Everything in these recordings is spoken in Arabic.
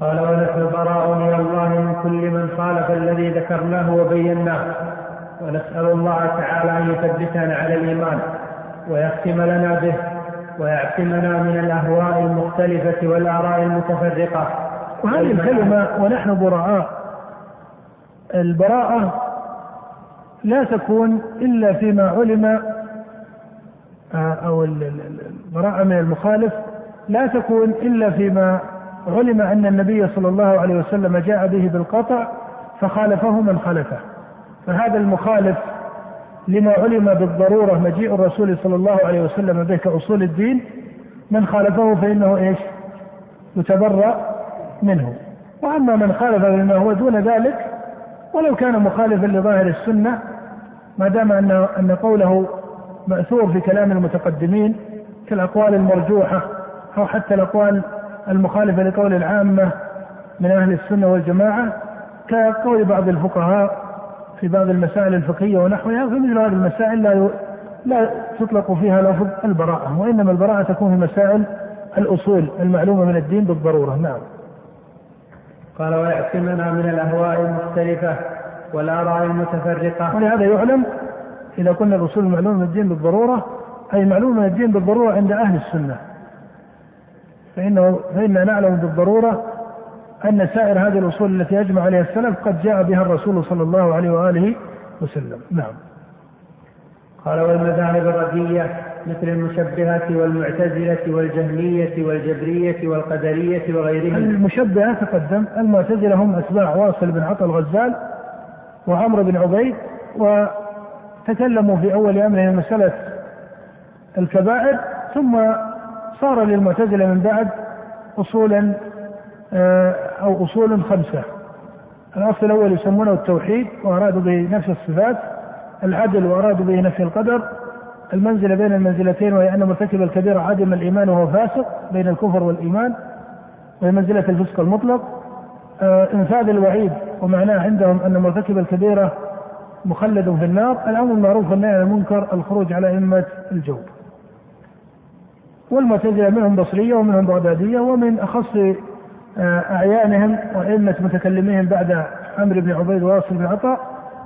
قال ونحن براء من الله من كل من خالف الذي ذكرناه وبيناه. ونسأل الله تعالى أن يثبتنا على الإيمان ويختم لنا به ويعصمنا من الأهواء المختلفة والآراء المتفرقة. وهذه الكلمة ونحن براء. البراءة لا تكون إلا فيما علم آه، أو البراءة من المخالف لا تكون إلا فيما علم أن النبي صلى الله عليه وسلم جاء به بالقطع فخالفه من خالفه. فهذا المخالف لما علم بالضرورة مجيء الرسول صلى الله عليه وسلم به كأصول الدين من خالفه فإنه إيش؟ يتبرأ منه. وأما من خالف بما هو دون ذلك ولو كان مخالفا لظاهر السنة ما دام أن أن قوله مأثور في كلام المتقدمين كالأقوال المرجوحة أو حتى الأقوال المخالفة لقول العامة من أهل السنة والجماعة كقول بعض الفقهاء في بعض المسائل الفقهية ونحوها فمثل هذه المسائل لا لا تطلق فيها لفظ البراءة وإنما البراءة تكون في مسائل الأصول المعلومة من الدين بالضرورة. نعم. قال ويعصمنا من الأهواء المختلفة والآراء المتفرقة. ولهذا يعلم إذا قلنا الأصول المعلومة من الدين بالضرورة أي معلومة من الدين بالضرورة عند أهل السنة. فإنه فإنا نعلم بالضرورة أن سائر هذه الأصول التي أجمع عليها السلف قد جاء بها الرسول صلى الله عليه وآله وسلم. نعم. قال والمذاهب الردية مثل المشبهة والمعتزلة والجهمية والجبرية والقدرية وغيرهم. المشبهة تقدم المعتزلة هم أتباع واصل بن عطا الغزال وعمرو بن عبيد وتكلموا في أول أمرهم مسألة الكبائر ثم صار للمعتزلة من بعد أصولا آه، أو أصول خمسة. الأصل الأول يسمونه التوحيد وأرادوا به نفي الصفات. العدل وأرادوا به نفي القدر. المنزلة بين المنزلتين وهي أن مرتكب الكبيرة عدم الإيمان وهو فاسق بين الكفر والإيمان وهي منزلة الفسق المطلق. آه إنفاذ الوعيد ومعناه عندهم أن مرتكب الكبيرة مخلد في النار. الأمر المعروف والنهي عن المنكر الخروج على أئمة الجور والمعتزلة منهم بصرية ومنهم بغدادية ومن أخص آه، أعيانهم وأئمة متكلميهم بعد عمرو بن عبيد وواصل بن عطاء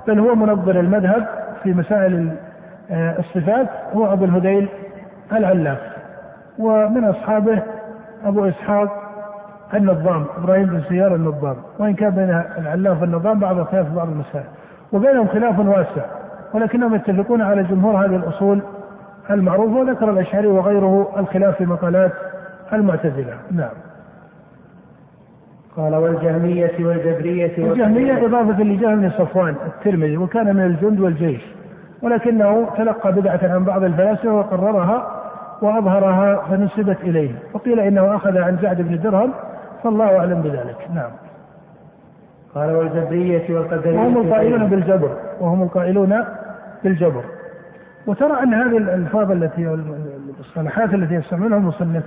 بل هو منظر المذهب في مسائل آه، الصفات هو أبو الهذيل العلاف. ومن أصحابه أبو إسحاق النظام إبراهيم بن سيار النظام. وإن كان بين العلاف والنظام بعض الخلاف في بعض المسائل. وبينهم خلاف واسع ولكنهم يتفقون على جمهور هذه الأصول المعروفة وذكر الأشعري وغيره الخلاف في مقالات المعتزلة. نعم. قال والجهمية والجبرية الجهمية إضافة لجهم بن صفوان الترمذي وكان من الجند والجيش ولكنه تلقى بدعة عن بعض الفلاسفة وقررها وأظهرها فنسبت إليه وقيل إنه أخذ عن سعد بن درهم فالله أعلم بذلك. نعم. قال والجبرية والقدرية وهم القائلون بالجبر وهم القائلون بالجبر. وترى أن هذه الألفاظ التي المصطلحات التي يستعملها المصنف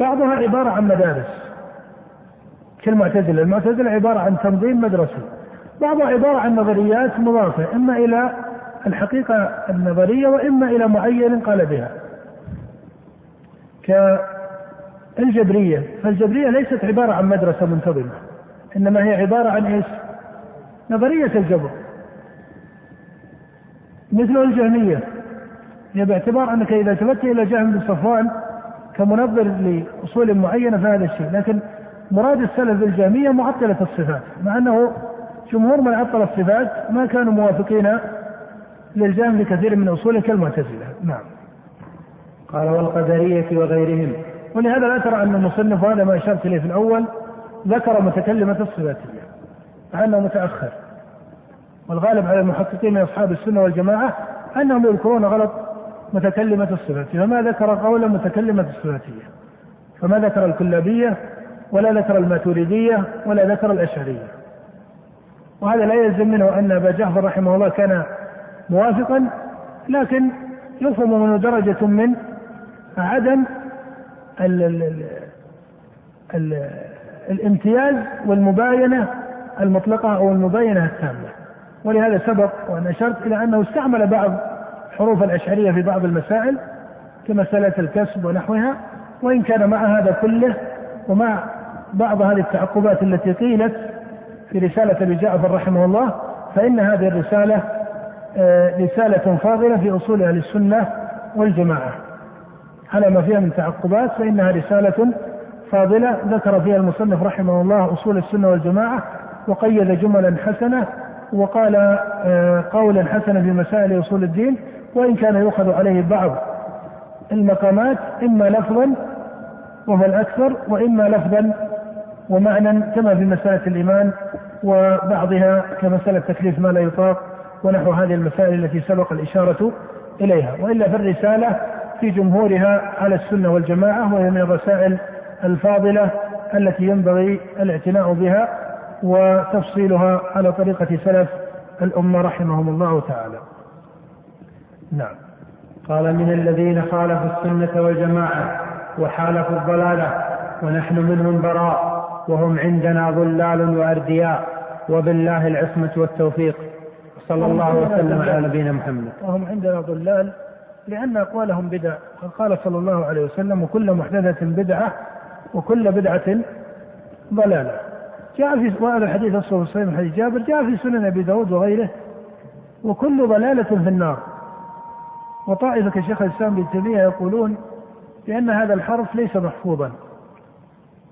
بعضها عبارة عن مدارس كالمعتزلة المعتزلة عبارة عن تنظيم مدرسي بعضها عبارة عن نظريات مضافة إما إلى الحقيقة النظرية وإما إلى معين قال بها. كالجبرية فالجبرية ليست عبارة عن مدرسة منتظمة إنما هي عبارة عن إيش؟ نظرية الجبر. مثل الجهمية باعتبار أنك إذا التفت إلى جهم بن صفوان كمنظر لأصول معينة فهذا الشيء لكن مراد السلف بالجهمية معطلة الصفات مع أنه جمهور من عطل الصفات ما كانوا موافقين للجهم لكثير من أصوله كالمعتزلة. نعم. قال والقدرية وغيرهم. ولهذا لا ترى أن المصنف هذا ما أشرت إليه في الأول ذكر متكلمة الصفاتية مع أنه متأخر. والغالب على المحققين من أصحاب السنة والجماعة أنهم يذكرون غلط متكلمة الصفاتية. فما ذكر قولا متكلمة الصفاتية. فما ذكر الكلابية ولا ذكر الماتريدية ولا ذكر الأشعرية. وهذا لا يلزم منه أن أبا جعفر رحمه الله كان موافقا لكن يفهم منه درجة من عدم ال ال ال الامتياز والمباينة المطلقة أو المباينة التامة. ولهذا سبق وأن أشرت إلى أنه استعمل بعض حروف الأشعرية في بعض المسائل كمسألة الكسب ونحوها وإن كان مع هذا كله ومع بعض هذه التعقبات التي قيلت في رسالة أبي جعفر رحمه الله فإن هذه الرسالة آه، رسالة فاضلة في أصول أهل السنة والجماعة. على ما فيها من تعقبات فإنها رسالة فاضلة ذكر فيها المصنف رحمه الله أصول السنة والجماعة وقيد جملا حسنة وقال آه، قولا حسنا في مسائل أصول الدين وإن كان يؤخذ عليه بعض المقامات إما لفظا وهو الأكثر وإما لفظا ومعنى كما في مسألة الإيمان وبعضها كمسألة تكليف ما لا يطاق ونحو هذه المسائل التي سبق الإشارة إليها وإلا فالرسالة في جمهورها على السنة والجماعة وهي من الرسائل الفاضلة التي ينبغي الاعتناء بها وتفصيلها على طريقة سلف الأمة رحمهم الله تعالى. نعم. قال من الذين خالفوا السنة والجماعة وحالفوا الضلالة ونحن منهم براء وهم عندنا ضلال وأردياء وبالله العصمة والتوفيق. صلى الله وسلم على نبينا محمد. وهم عندنا ضلال لأن أقوالهم بدع. قال صلى الله عليه وسلم وكل محدثة بدعة وكل بدعة ضلالة. جاء في وهذا الحديث الصحيح الصحيح حديث جابر جاء في سنن أبي داود وغيره وكل ضلالة في النار. وطائفة كشيخ الإسلام ابن تيمية يقولون بأن هذا الحرف ليس محفوظا.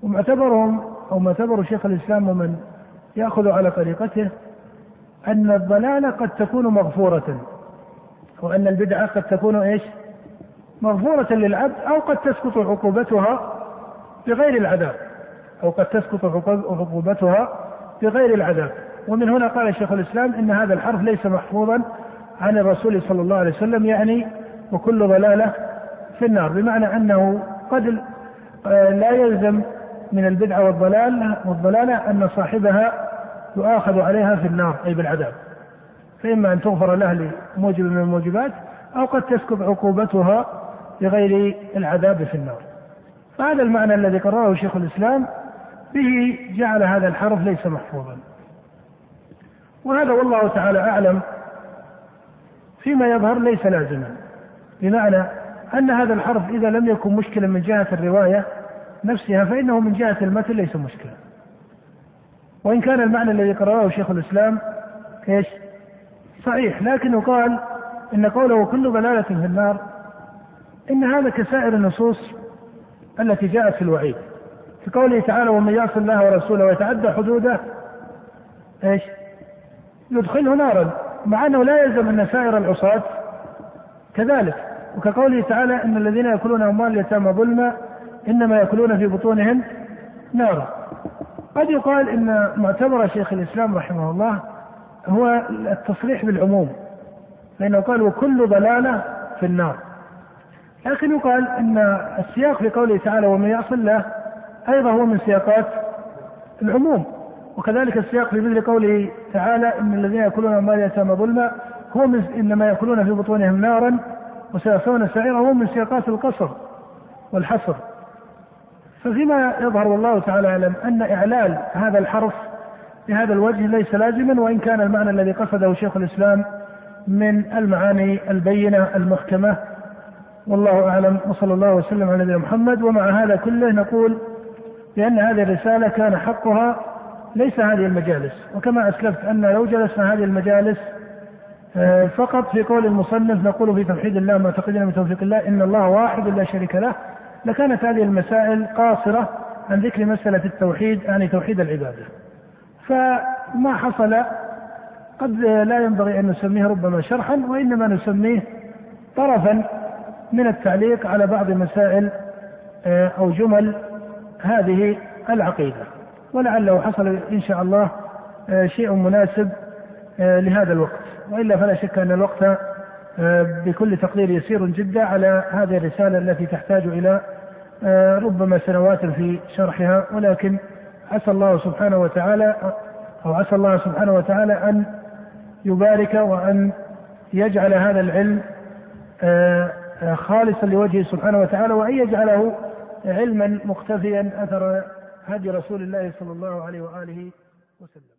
ومعتبرهم أو معتبر شيخ الإسلام ومن يأخذ على طريقته أن الضلالة قد تكون مغفورة وأن البدعة قد تكون إيش؟ مغفورة للعبد أو قد تسقط عقوبتها بغير العذاب أو قد تسقط عقوبتها بغير العذاب. ومن هنا قال شيخ الإسلام إن هذا الحرف ليس محفوظا عن الرسول صلى الله عليه وسلم يعني وكل ضلالة في النار بمعنى أنه قد لا يلزم من البدعة والضلال والضلالة أن صاحبها يؤاخذ عليها في النار أي بالعذاب. فإما أن تغفر له لموجب من الموجبات أو قد تسكب عقوبتها بغير العذاب في النار. فهذا المعنى الذي قرره شيخ الإسلام به جعل هذا الحرف ليس محفوظا. وهذا والله تعالى أعلم فيما يظهر ليس لازما. بمعنى أن هذا الحرف إذا لم يكن مشكلا من جهة الرواية نفسها فإنه من جهة المتن ليس مشكلا. وإن كان المعنى الذي قرأه شيخ الإسلام إيش؟ صحيح. لكنه قال إن قوله كل ضلالة في النار إن هذا كسائر النصوص التي جاءت في الوعيد. في قوله تعالى ومن يعص الله ورسوله ويتعدى حدوده إيش؟ يدخله نارا. مع أنه لا يلزم أن سائر العصاة كذلك. وكقوله تعالى إن الذين يأكلون أموال اليتامى ظلما إنما يأكلون في بطونهم نارا. قد يقال إن معتبر شيخ الإسلام رحمه الله هو التصريح بالعموم فإنه قال وكل ضلالة في النار. لكن يقال إن السياق في قوله تعالى ومن يعص الله أيضا هو من سياقات العموم. وكذلك السياق في مثل قوله تعالى إن الذين يأكلون اموال اليتامى ظلما هو من إنما يأكلون في بطونهم نارا وسيصلون سعيرا هو من سياقات القصر والحصر. ففيما يظهر والله تعالى أعلم أن إعلال هذا الحرف بهذا الوجه ليس لازما وإن كان المعنى الذي قصده شيخ الإسلام من المعاني البينة المحكمة. والله أعلم وصلى الله وسلم على نبينا محمد. ومع هذا كله نقول بأن هذه الرسالة كان حقها ليس هذه المجالس وكما أسلفت أن لو جلسنا هذه المجالس آه، فقط في قول المصنف نقول في توحيد الله معتقدين من توفيق الله إن الله واحد لا شريك له لكانت هذه المسائل قاصرة عن ذكر مسألة التوحيد يعني توحيد العبادة. فما حصل قد لا ينبغي أن نسميه ربما شرحا وإنما نسميه طرفا من التعليق على بعض مسائل آه، أو جمل هذه العقيدة. ولعله حصل إن شاء الله آه، شيء مناسب لهذا الوقت. وإلا فلا شك أن الوقت آه، بكل تقدير يسير جدا على هذه الرسالة التي تحتاج آه، ربما سنوات في شرحها ولكن عسى الله سبحانه وتعالى أو عسى الله سبحانه وتعالى أن يبارك وأن يجعل هذا العلم آه، خالصا لوجهه سبحانه وتعالى وأن يجعله علما مقتفيا أثر هدي رسول الله صلى الله عليه وآله وسلم.